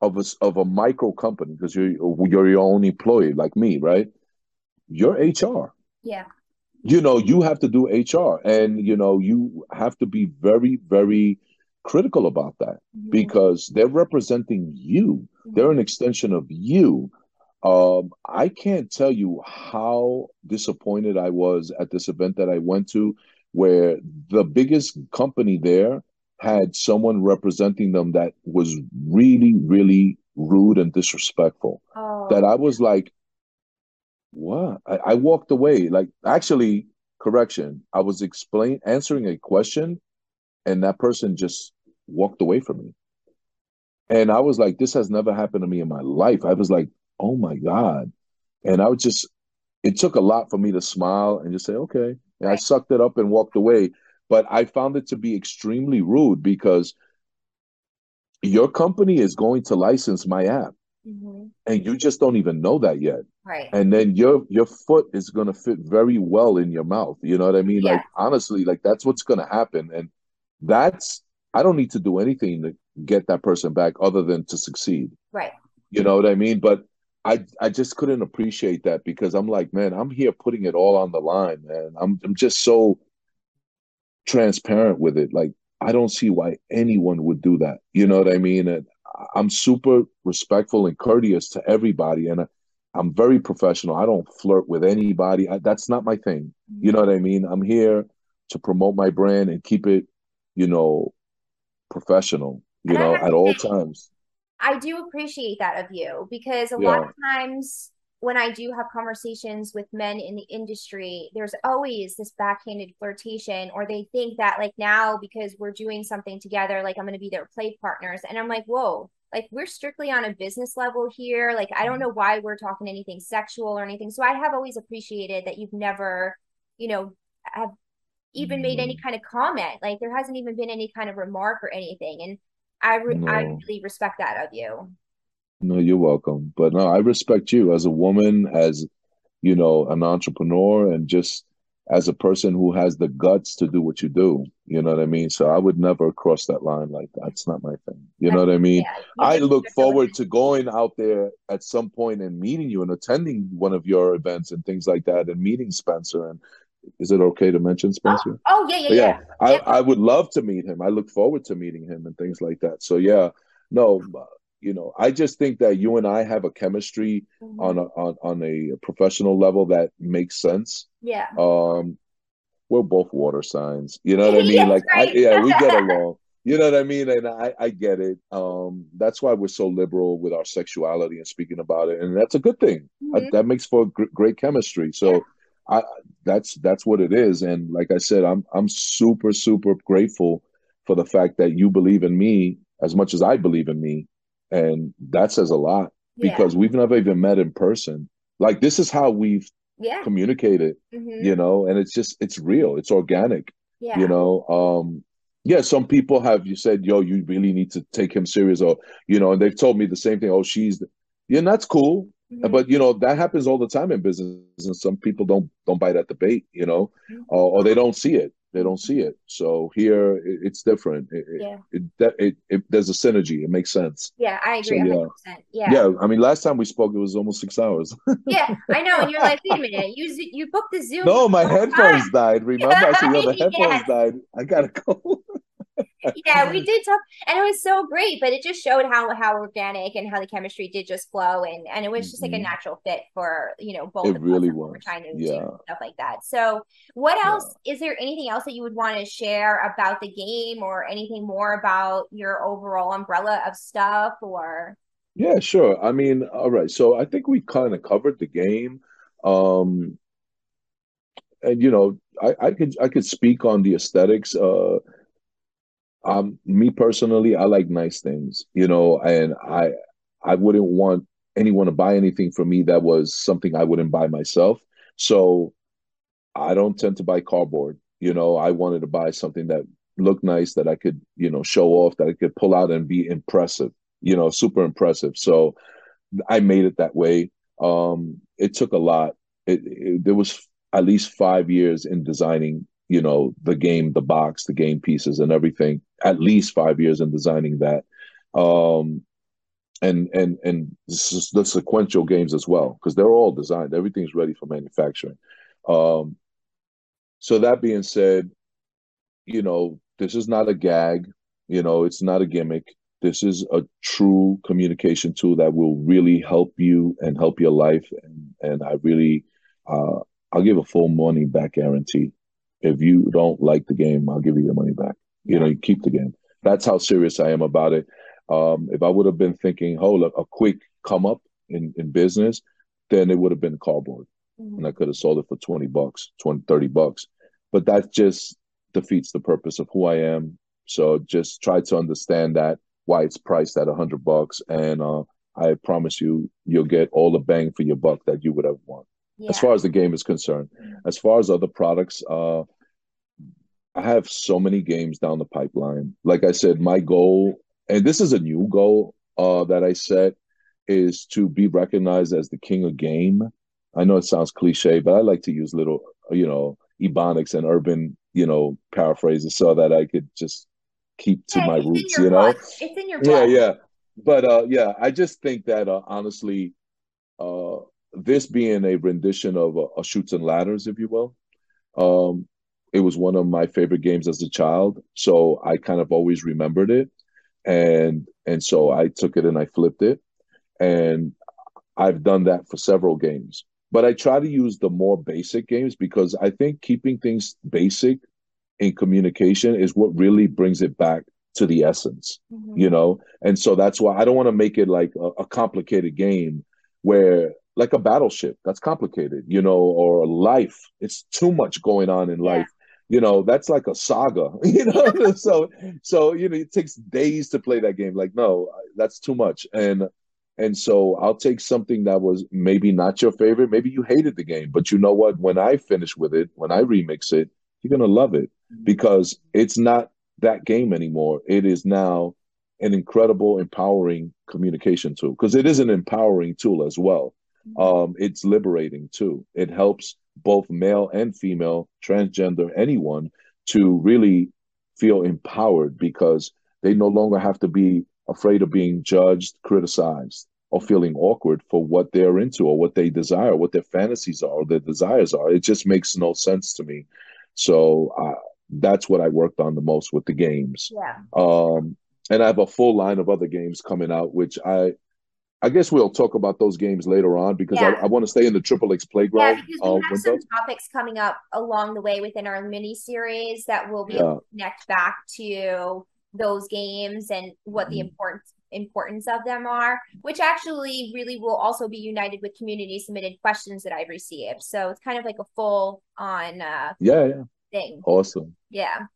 of a of a micro company, because you're you're your own employee, like me, right? You're HR. Yeah. You know, you have to do HR, and you know, you have to be very, very critical about that Mhm. because they're representing you. They're an extension of you. Um, I can't tell you how disappointed I was at this event that I went to, where the biggest company there had someone representing them that was really, really rude and disrespectful. Oh, That I was like, what? I, I walked away. Like, actually, correction, I was explain answering a question, and that person just walked away from me. And I was like, this has never happened to me in my life. I was like, oh my God. And I was just, it took a lot for me to smile and just say, okay. And I sucked it up and walked away. But I found it to be extremely rude because your company is going to license my app mhm. and you just don't even know that yet. right. And then your your foot is going to fit very well in your mouth. You know what I mean? Like honestly, like that's what's going to happen. And that's I don't need to do anything to get that person back other than to succeed. Right. You know what I mean? But I I just couldn't appreciate that because I'm like, man, I'm here putting it all on the line, man. I'm I'm just so transparent with it. Like I don't see why anyone would do that. You know what I mean? And I'm super respectful and courteous to everybody, and I, I'm very professional. I don't flirt with anybody. I, that's not my thing. You mm-hmm. know what I mean? I'm here to promote my brand and keep it, you know, professional. You And know, at all times. I do appreciate that of you because a lot of times when I do have conversations with men in the industry, there's always this backhanded flirtation, or they think that like now because we're doing something together, like I'm going to be their play partners. And I'm like, whoa, like we're strictly on a business level here. Like I don't mm-hmm. know why we're talking anything sexual or anything. So I have always appreciated that you've never, you know, have even made any mm-hmm. kind of comment. Like there hasn't even been any kind of remark or anything. And I re- I really respect that of you. No, you're welcome. But no, I respect you as a woman, as you know, an entrepreneur, and just as a person who has the guts to do what you do. You know what I mean? So I would never cross that line like that. It's not my thing. You know what I mean? Yeah, I look forward to going out there at some point and meeting you and attending one of your events and things like that and meeting Spencer. And is it okay to mention Spencer? Oh yeah, yeah, yeah. yeah, I, Yep. I would love to meet him. I look forward to meeting him and things like that. So yeah, no, uh, you know, I just think that you and I have a chemistry Mhm. on a on, on a professional level that makes sense. Yeah. Um, we're both water signs. You know what I mean? Yes, Like I yeah, we get along. you know what I mean? And I, I get it. Um, that's why we're so liberal with our sexuality and speaking about it, and that's a good thing. Mhm. that makes for gr- great chemistry. So, Yeah. I that's that's what it is. And like I said, I'm I'm super super grateful for the fact that you believe in me as much as I believe in me, and that says a lot Yeah. because we've never even met in person. Like this is how we've Yeah. communicated, Mhm. you know, and it's just it's real, it's organic Yeah. you know um yeah some people have you said yo you really need to take him serious or you know and they've told me the same thing oh she's yeah and that's cool Mhm. but you know that happens all the time in business and some people don't don't bite at the bait you know Mhm. or, or they don't see it they don't see it so here it, it's different it, Yeah. it, that- it, there's a synergy it makes sense Yeah, I So, agree. yeah. 100%. Yeah. yeah i mean last time we spoke it was almost six hours Yeah, I know. And you're like, wait a minute, you you booked the Zoom. no my headphones time. died remember i said yo the Yes. headphones died i gotta go Yeah, we did talk, and it was so great. But it just showed how how organic and how the chemistry did just flow, and and it was just like a Mhm. natural fit for you know both It really was. trying to Yeah. stuff like that. So, what Yeah. else is there? Anything else that you would want to share about the game, or anything more about your overall umbrella of stuff, or Yeah, sure. I mean, all right. So I think we kind of covered the game. Um, and you know, I, I could I could speak on the aesthetics. Uh, um, me personally, I like nice things, you know, and I I wouldn't want anyone to buy anything from me that was something I wouldn't buy myself. So I don't tend to buy cardboard. You know, I wanted to buy something that looked nice, that I could, you know, show off, that I could pull out and be impressive, you know, super impressive. So I made it that way. Um, it took a lot. It, it there was at least five years in designing, you know, the game, the box, the game pieces, and everything. At least five years in designing that, um, and and and the sequential games as well because they're all designed. Everything's ready for manufacturing. Um, so that being said, you know, this is not a gag. You know, it's not a gimmick. This is a true communication tool that will really help you and help your life. And and I really, uh, I'll give a full money back guarantee. If you don't like the game, I'll give you your money back. You know, you keep the game. That's how serious I am about it. Um, if I would have been thinking, hold up, a quick come up in, in business, then it would have been cardboard and I could have sold it for 20 bucks, 20, 30 bucks. But that just defeats the purpose of who I am. So just try to understand that why it's priced at 100 bucks. And uh, I promise you, you'll get all the bang for your buck that you would have want yeah, as far as the game is concerned. As far as other products, uh, I have so many games down the pipeline. Like I said, my goal, and this is a new goal uh, that I set, is to be recognized as the king of game. I know it sounds cliche, but I like to use little, you know, ebonics and urban, you know, paraphrases so that I could just keep to Yeah, my roots, you know? blood. It's in your Yeah, yeah. But uh yeah, I just think that uh, honestly, uh this being a rendition of a, a Chutes and Ladders, if you will, um, it was one of my favorite games as a child. So I kind of always remembered it. And and so I took it and I flipped it. And I've done that for several games. But I try to use the more basic games because I think keeping things basic in communication is what really brings it back to the essence Mhm. you know and so that's why i don't want to make it like a, a complicated game where like a battleship that's complicated you know or life. It's too much going on in Yeah. life. You know that's like a saga you know? So so you know it takes days to play that game. Like no that's too much. And and so i'll take something that was maybe not your favorite. Maybe you hated the game but you know what? When i finish with it when i remix it you're gonna love it mm-hmm. because it's not that game anymore. It is now an incredible, empowering communication tool because it is an empowering tool as well. Um, it's liberating too. It helps both male and female, transgender, anyone to really feel empowered because they no longer have to be afraid of being judged, criticized, or feeling awkward for what they're into or what they desire, what their fantasies are, or their desires are. It just makes no sense to me. So uh, that's what I worked on the most with the games. Yeah. Um, and I have a full line of other games coming out, which I, I guess we'll talk about those games later on because Yeah. I, I want to stay in the Triple X playground. Yeah, because uh, we have window. some topics coming up along the way within our mini series that will be Yeah. able to connect back to those games and what the Mhm. importance importance of them are, which actually really will also be united with community submitted questions that I've received. So it's kind of like a full on uh, Yeah, yeah. thing. Awesome. Yeah.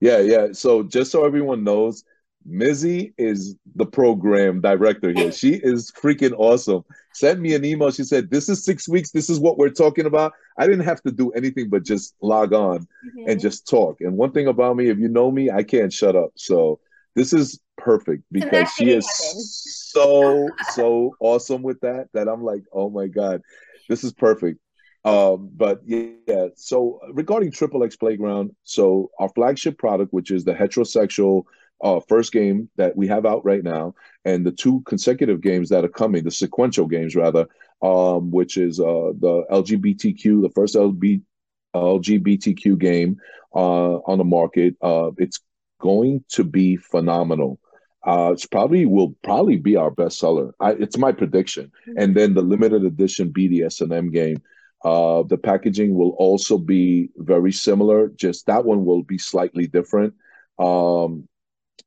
Yeah, yeah. So just so everyone knows, Mizzy is the program director here. She is freaking awesome. Sent me an email. She said, This is six weeks. This is what we're talking about. I didn't have to do anything but just log on Mhm. and just talk. And one thing about me, if you know me, I can't shut up. So this is perfect because she is so, so awesome with that that I'm like, oh my God, this is perfect. Um, but yeah, so regarding Triple X Playground, so our flagship product, which is the heterosexual uh, first game that we have out right now, and the two consecutive games that are coming, the sequential games rather, um, which is uh, the LGBTQ, the first LB, LGBTQ game uh, on the market. Uh, it's going to be phenomenal. Uh, it's probably will probably be our best seller. I, it's my prediction. And then the limited edition BDSM game. Uh, the packaging will also be very similar. Just that one will be slightly different. Um,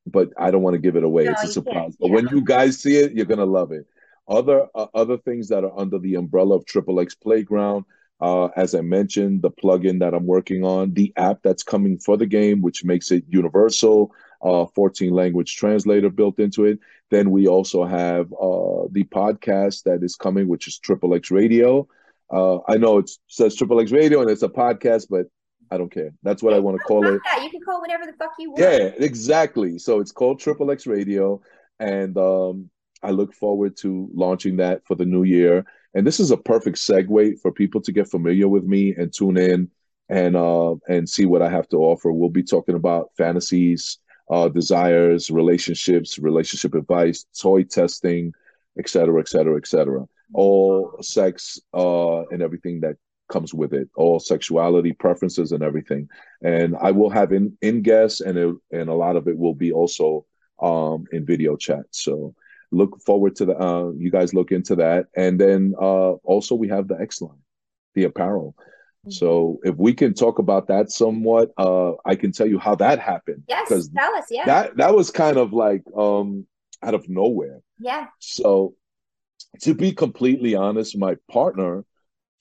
but I don't want to give it away. No, it's a surprise. can't. But Yeah. when you guys see it, you're gonna love it. Other uh, other things that are under the umbrella of Triple X Playground, uh, as I mentioned, the plugin that I'm working on, the app that's coming for the game, which makes it universal, uh, 14 language translator built into it. Then we also have uh, the podcast that is coming, which is Triple X Radio. Uh, I know it says Triple X Radio and it's a podcast, but I don't care. That's what I want to call it. that. You can call it whatever the fuck you want. Yeah, exactly. So it's called Triple X Radio, and um, I look forward to launching that for the new year. And this is a perfect segue for people to get familiar with me and tune in and uh, and see what I have to offer. We'll be talking about fantasies, uh, desires, relationships, relationship advice, toy testing, et cetera, et cetera, et cetera. All sex uh, and everything that comes with it, all sexuality preferences and everything and I will have in in guests, and it, and a lot of it will be also um, in video chat. So look forward to the uh, you guys look into that, and then uh, also we have the X line, the apparel. So if we can talk about that somewhat, uh, I can tell you how that happened Yes. because Tell us. Yeah. that that was kind of like um, out of nowhere. yeah. So, to be completely honest, my partner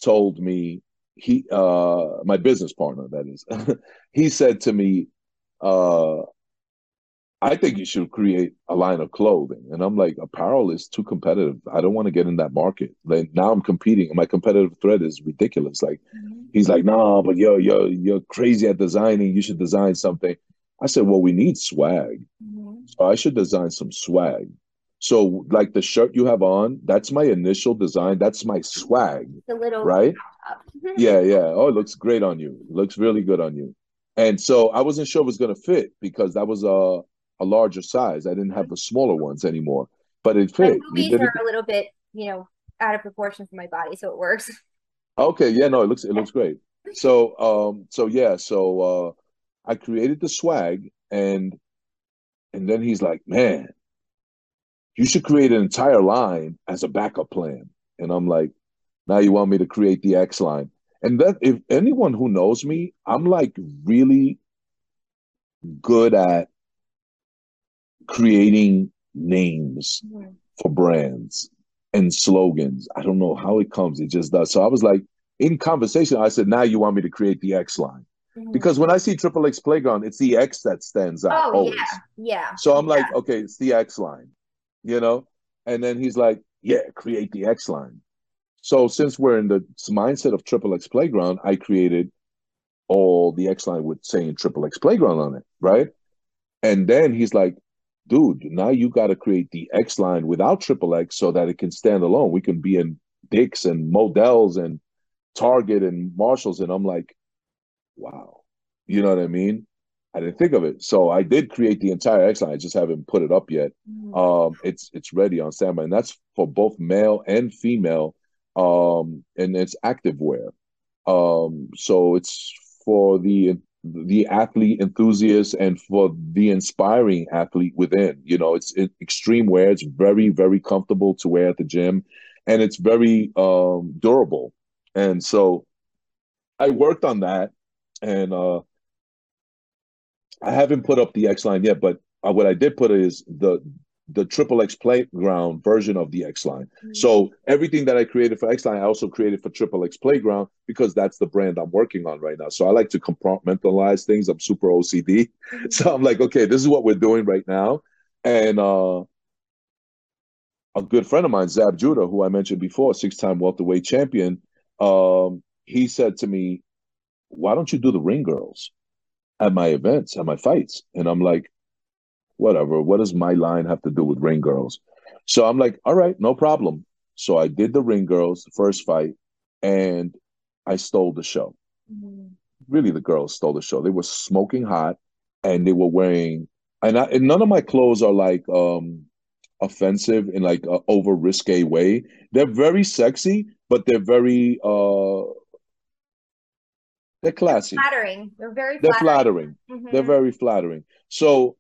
told me he, uh, my business partner, that is, he said to me, uh, I think you should create a line of clothing. And I'm like, apparel is too competitive. I don't want to get in that market. Like now I'm competing and my competitive threat is ridiculous. Like he's like, no, but yo, yo, you're crazy at designing. You should design something. I said, well, we need swag. Mhm. So I should design some swag. So like the shirt you have on, that's my initial design. That's my swag, The little right? Yeah, yeah. Oh, it looks great on you. It looks really good on you. And so I wasn't sure it was gonna fit because that was a a larger size. I didn't have the smaller ones anymore, but it fit. You boobies are a little bit, you know, out of proportion for my body, so it works. Okay, yeah, no, it looks it looks great. So um so yeah, so uh I created the swag and and then he's like, "Man, you should create an entire line as a backup plan." And I'm like, "Now you want me to create the X line." And that if anyone who knows me, I'm like really good at creating names Mhm. for brands and slogans. I don't know how it comes, it just does. So I was like, in conversation, I said, now you want me to create the X line. Mhm. Because when I see Triple X Playground, it's the X that stands out Oh always. yeah, yeah. So I'm like, okay, it's the X line, you know? And then he's like, yeah, create the X line. So since we're in the mindset of Triple X Playground, I created all the X line with saying Triple X Playground on it, right? And then he's like, dude, now you got to create the X line without Triple X so that it can stand alone. We can be in Dick's and Modell's and Target and Marshalls. And I'm like, wow. You know what I mean? I didn't think of it. So I did create the entire X line. I just haven't put it up yet. Mhm. Um, it's it's ready on standby, and that's for both male and female. Um, and it's active wear. Um, so it's for the the athlete enthusiast and for the inspiring athlete within. You know, it's it, extreme wear. It's very very comfortable to wear at the gym, and it's very um durable. And so I worked on that, and uh, I haven't put up the X line yet, but uh, what I did put is the the triple X playground version of the X line. Mhm. So everything that I created for X line, I also created for triple X playground because that's the brand I'm working on right now. So I like to compartmentalize things. I'm super OCD. Mhm. So I'm like, okay, this is what we're doing right now. And uh a good friend of mine, Zab Judah, who I mentioned before, six-time welterweight champion, um, he said to me, Why don't you do the ring girls at my events, at my fights? And I'm like, whatever. What does my line have to do with ring girls? So I'm like, all right, no problem. So I did the ring girls, the first fight, and I stole the show. Mhm. Really, the girls stole the show. They were smoking hot, and they were wearing, and, I, and none of my clothes are like um offensive in like a over risque way. They're very sexy, but they're very uh they're classy. Flattering. They're very They're flattering. flattering. Mhm. They're very flattering. So,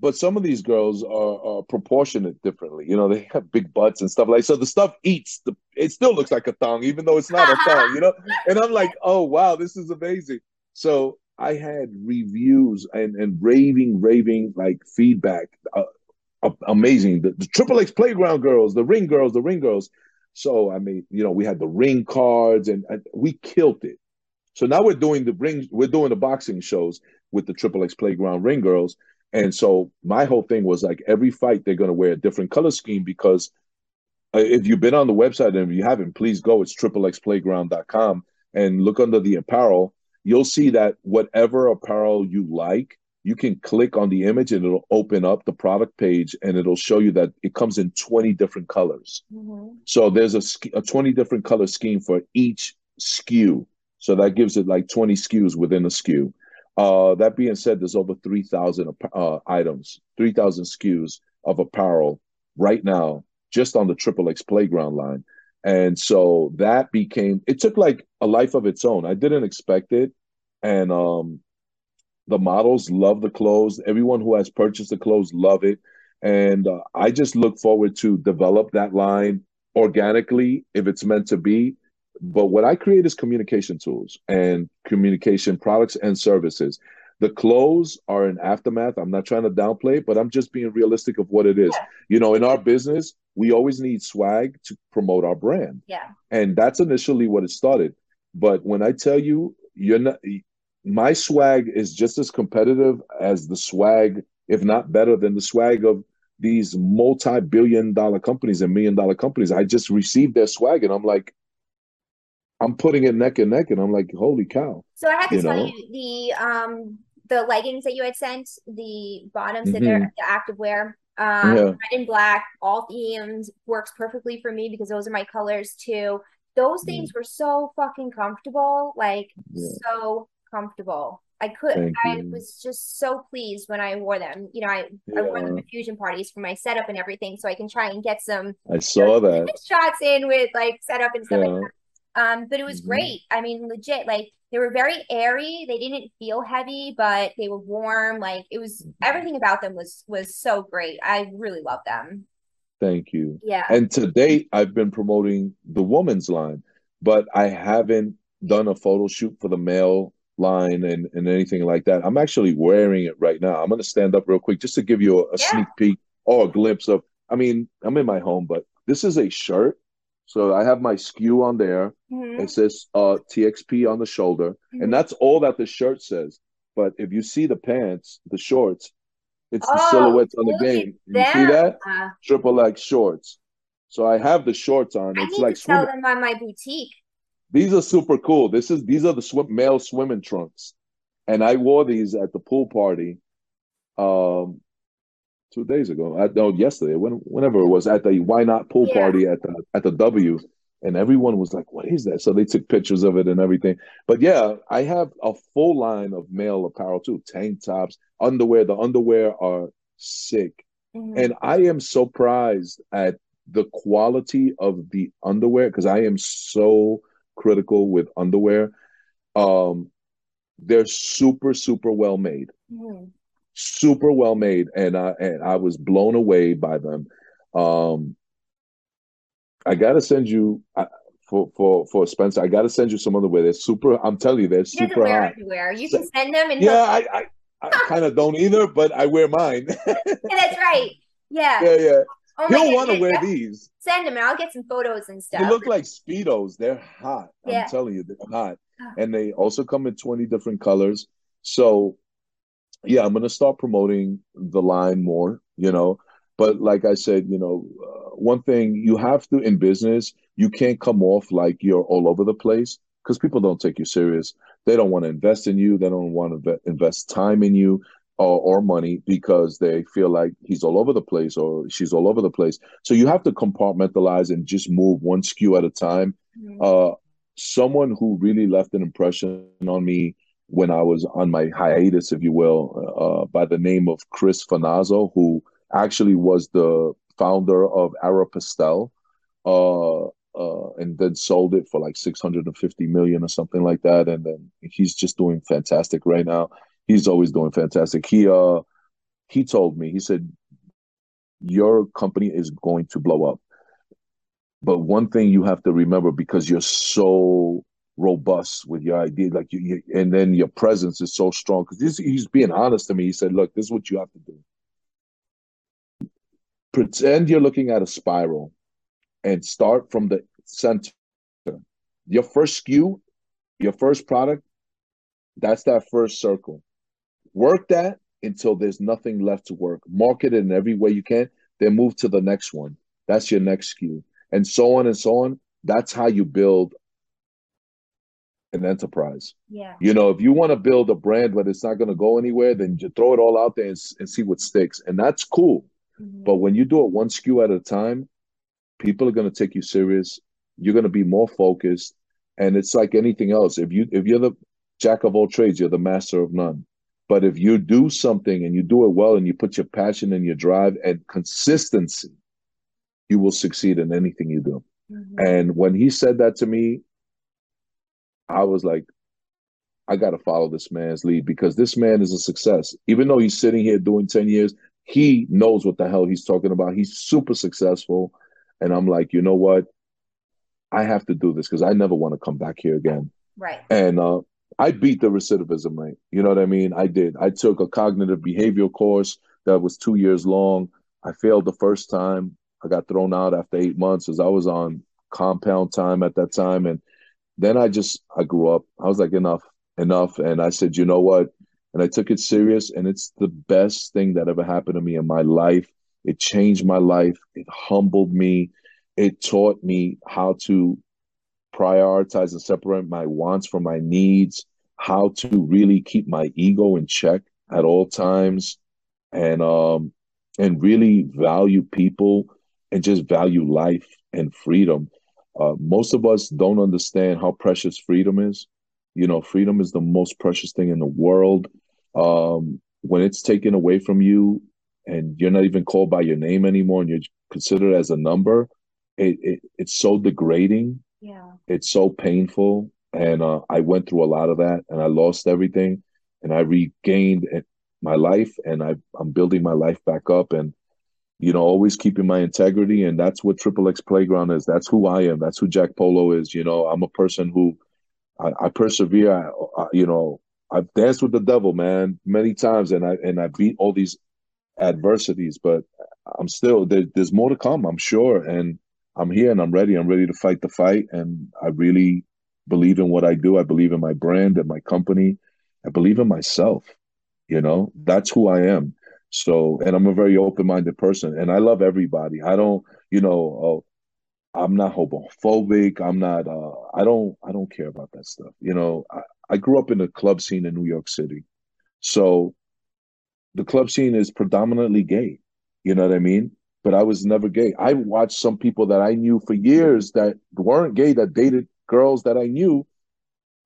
but some of these girls are, are proportionate differently. You know, they have big butts and stuff like. So the stuff eats. The it still looks like a thong, even though it's not a thong. You know, and I'm like, oh wow, this is amazing. So I had reviews and and raving, raving like feedback. Uh, a- amazing. The, the Triple X Playground girls, the ring girls, the ring girls. So I mean, you know, we had the ring cards and, and we killed it. So now we're doing the ring, we're doing the boxing shows with the Triple X Playground ring girls. And so my whole thing was like every fight they're going to wear a different color scheme because uh, if you've been on the website and if you haven't, please go. It's triplexplayground.com and look under the apparel. You'll see that whatever apparel you like, you can click on the image and it'll open up the product page and it'll show you that it comes in 20 different colors. Mhm. So there's a, a 20 different color scheme for each SKU. So that gives it like 20 SKUs within a SKU. Uh, that being said, there's over 3,000 uh, items, 3,000 SKUs of apparel right now, just on the Triple X Playground line. And so that became, it took like a life of its own. I didn't expect it. And um, the models love the clothes. Everyone who has purchased the clothes love it. And uh, I just look forward to develop that line organically if it's meant to be. But what I create is communication tools and communication products and services. The clothes are an aftermath. I'm not trying to downplay it, but I'm just being realistic of what it is. You know, in our business, we always need swag to promote our brand. Yeah. And that's initially what it started. But when I tell you, you're not, my swag is just as competitive as the swag, if not better than the swag of these multi billion dollar companies and million dollar companies. I just received their swag and I'm like, I'm putting it neck and neck and I'm like, holy cow. So I had to You tell know? you the um the leggings that you had sent, the bottoms that Mhm. they're the active wear, um, Yeah. red and black, all themes works perfectly for me because those are my colors too. Those things were so fucking comfortable, like Yeah. so comfortable. I could, Thank I you. was just so pleased when I wore them. You know, I, I wore them Yeah. to fusion parties for my setup and everything, so I can try and get some I saw that. shots in with like setup and stuff like that. Um, but it was Mhm. great. I mean, legit, like they were very airy. They didn't feel heavy, but they were warm. Like it was Mm-hmm. everything about them was was so great. I really love them. Thank you. Yeah. And to date, I've been promoting the woman's line, but I haven't done a photo shoot for the male line and, and anything like that. I'm actually wearing it right now. I'm going to stand up real quick just to give you a, a Yeah. sneak peek or a glimpse of. I mean, I'm in my home, but this is a shirt. So I have my SKU on there. Mhm. It says uh, TXP on the shoulder, Mhm. and that's all that the shirt says. But if you see the pants, the shorts, it's the Oh, silhouettes on the game. You see that? Uh, Triple X shorts. So I have the shorts on. I It's like to sell swimming. them on my boutique. These are super cool. This is these are the swim male swimming trunks, and I wore these at the pool party, um, two days ago. I no yesterday, when whenever it was at the Why Not pool Yeah. party at the at the W, and everyone was like, "What is that?" So they took pictures of it and everything. But yeah, I have a full line of male apparel too: tank tops, underwear. The underwear are sick. Mhm. And I am surprised at the quality of the underwear because I am so critical with underwear. Um, they're super, super well made, Mhm. Super well made, and I and I was blown away by them. Um, I gotta send you uh, for for for Spencer. I gotta send you some other way. They're super. I'm telling you, they're super wear hot. underwear. You can send them and Yeah, I, I I kind of don't either, but I wear mine. Yeah, that's right. Yeah. yeah, yeah. Oh my He'll want to wear these. Send them and I'll get some photos and stuff. They look like speedos. They're hot. Yeah. I'm telling you, they're hot. Oh. And they also come in 20 different colors. So, yeah, I'm gonna start promoting the line more. You know, but like I said, you know, uh, one thing you have to in business, you can't come off like you're all over the place because people don't take you serious. They don't want to invest in you. They don't want to invest time in you or, or money because they feel like he's all over the place or she's all over the place. So you have to compartmentalize and just move one SKU at a time. Mhm. Uh, someone who really left an impression on me when I was on my hiatus, if you will, uh, by the name of Chris Fanazzo, who actually was the founder of Aeropostale, uh, uh, and then sold it for like 650 million or something like that. And then he's just doing fantastic right now. He's always doing fantastic. He uh he told me, he said, Your company is going to blow up. But one thing you have to remember because you're so robust with your idea, like you, you and then your presence is so strong. Because he's being honest to me. He said, "Look, this is what you have to do. Pretend you're looking at a spiral, and start from the center. Your first SKU your first product, that's that first circle. Work that until there's nothing left to work. Market it in every way you can. Then move to the next one. That's your next SKU and so on and so on. That's how you build an enterprise. Yeah. You know, if you want to build a brand but it's not going to go anywhere, then you throw it all out there and, and see what sticks. And that's cool. Mhm. But when you do it one SKU at a time, people are going to take you serious. You're going to be more focused. And it's like anything else. If you if you're the jack of all trades, you're the master of none. But if you do something and you do it well and you put your passion and your drive and consistency, you will succeed in anything you do. Mhm. And when he said that to me, I was like, I got to follow this man's lead because this man is a success. Even though he's sitting here doing 10 years, he knows what the hell he's talking about. He's super successful. And I'm like, you know what? I have to do this because I never want to come back here again. Right. And uh, I beat the recidivism rate. You know what I mean? I did. I took a cognitive behavioral course that was two years long. I failed the first time. I got thrown out after eight months as I was on compound time at that time. And then I just, I grew up. I was like, enough, enough. And I said, you know what? And I took it serious. And it's the best thing that ever happened to me in my life. It changed my life. It humbled me. It taught me how to prioritize and separate my wants from my needs, how to really keep my ego in check at all times, and um and really value people and just value life and freedom. Uh, most of us don't understand how precious freedom is. You know, freedom is the most precious thing in the world. Um, when it's taken away from you and you're not even called by your name anymore and you're considered as a number, it, it it's so degrading Yeah. it's so painful and uh, i went through a lot of that and i lost everything and i regained my life and I, i'm building my life back up and you know always keeping my integrity and that's what triple x playground is that's who i am that's who jack polo is you know i'm a person who i, I persevere I, I, you know i've danced with the devil man many times and i and i beat all these adversities but i'm still there, there's more to come i'm sure and I'm here and I'm ready. I'm ready to fight the fight. And I really believe in what I do. I believe in my brand and my company. I believe in myself. You know, that's who I am. So, and I'm a very open minded person and I love everybody. I don't, you know, uh, I'm not homophobic. I'm not, uh, I don't, I don't care about that stuff. You know, I, I grew up in the club scene in New York City. So the club scene is predominantly gay. You know what I mean? but I was never gay. I watched some people that I knew for years that weren't gay that dated girls that I knew.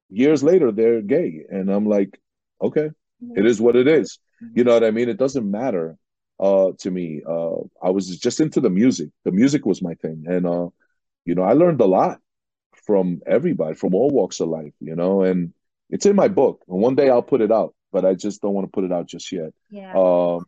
Years later, they're gay, and I'm like, okay, it is what it is. You know what I mean? It doesn't matter uh, to me. Uh, I was just into the music. The music was my thing, and uh, you know, I learned a lot from everybody, from all walks of life. You know, and it's in my book, and one day I'll put it out, but I just don't want to put it out just yet. Yeah. Um,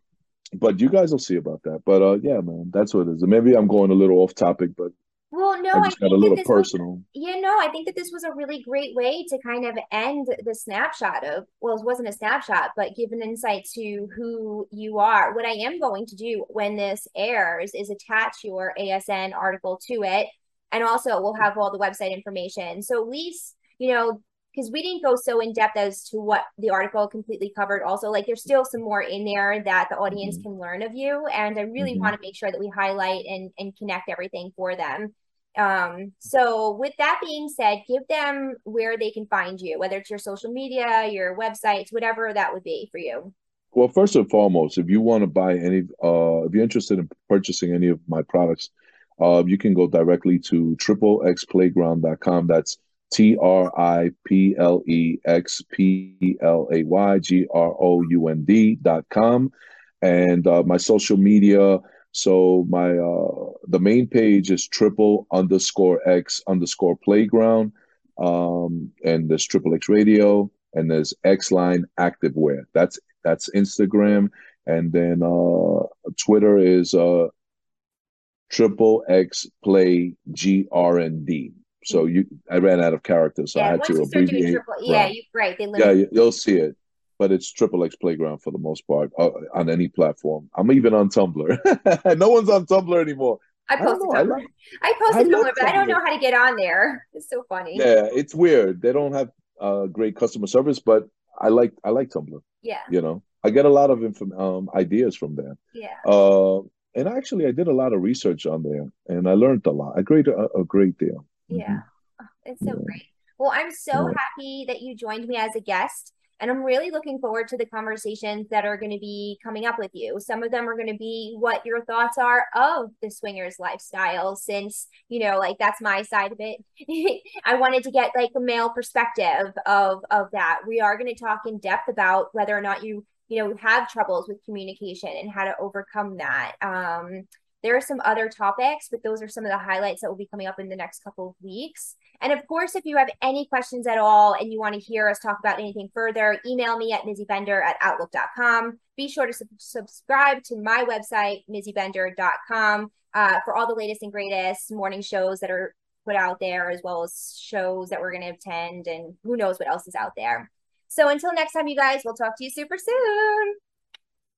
but you guys will see about that. But uh, yeah, man, that's what it is. Maybe I'm going a little off topic, but Well, no, I I just got a think that little this was, personal. yeah, no, I think that this was a really great way to kind of end the snapshot of, well, it wasn't a snapshot, but give an insight to who you are. What I am going to do when this airs is attach your ASN article to it. And also we'll have all the website information. So at least, you know, because we didn't go so in depth as to what the article completely covered. Also, like there's still some more in there that the audience Mhm. can learn of you. And I really Mhm. want to make sure that we highlight and, and connect everything for them. Um, so with that being said, give them where they can find you, whether it's your social media, your websites, whatever that would be for you. Well, first and foremost, if you want to buy any, uh, if you're interested in purchasing any of my products, uh, you can go directly to triplexplayground.com. That's T R I P L E X P L A Y G R O U N D dot com. And uh, my social media. So my uh, the main page is triple underscore X underscore playground. Um, and there's triple X radio and there's X line activewear. That's that's Instagram. And then uh, Twitter is uh, triple X play G R N D. So you, I ran out of characters, so I had to you start doing abbreviate. triple, yeah, Right. you right. They yeah, you, you'll see it, but it's triple X playground for the most part uh, on any platform. I'm even on Tumblr. no one's on Tumblr anymore. I I posted know. I Tumblr. like. I posted I Tumblr, but I don't know how to get on there. It's so funny. Yeah, it's weird. They don't have uh, great customer service, but I like I like Tumblr. Yeah, You know, I get a lot of inform um, ideas from there. yeah. Uh, and actually, I did a lot of research on there, and I learned a lot. I great a, a great deal. Yeah. Oh, It's so Yeah. great. Well, I'm so Yeah. happy that you joined me as a guest. And I'm really looking forward to the conversations that are going to be coming up with you. Some of them are going to be what your thoughts are of the swingers lifestyle, since, you know, like that's my side of it. I wanted to get like a male perspective of of that. We are going to talk in depth about whether or not you, you know, have troubles with communication and how to overcome that. Um, there are some other topics, but those are some of the highlights that will be coming up in the next couple of weeks. And of course, if you have any questions at all and you want to hear us talk about anything further, email me at mizzybender at outlook.com. Be sure to sub- subscribe to my website, mizzybender.com, uh, for all the latest and greatest morning shows that are put out there, as well as shows that we're going to attend, and who knows what else is out there. So until next time, you guys, we'll talk to you super soon.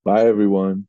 Bye, everyone.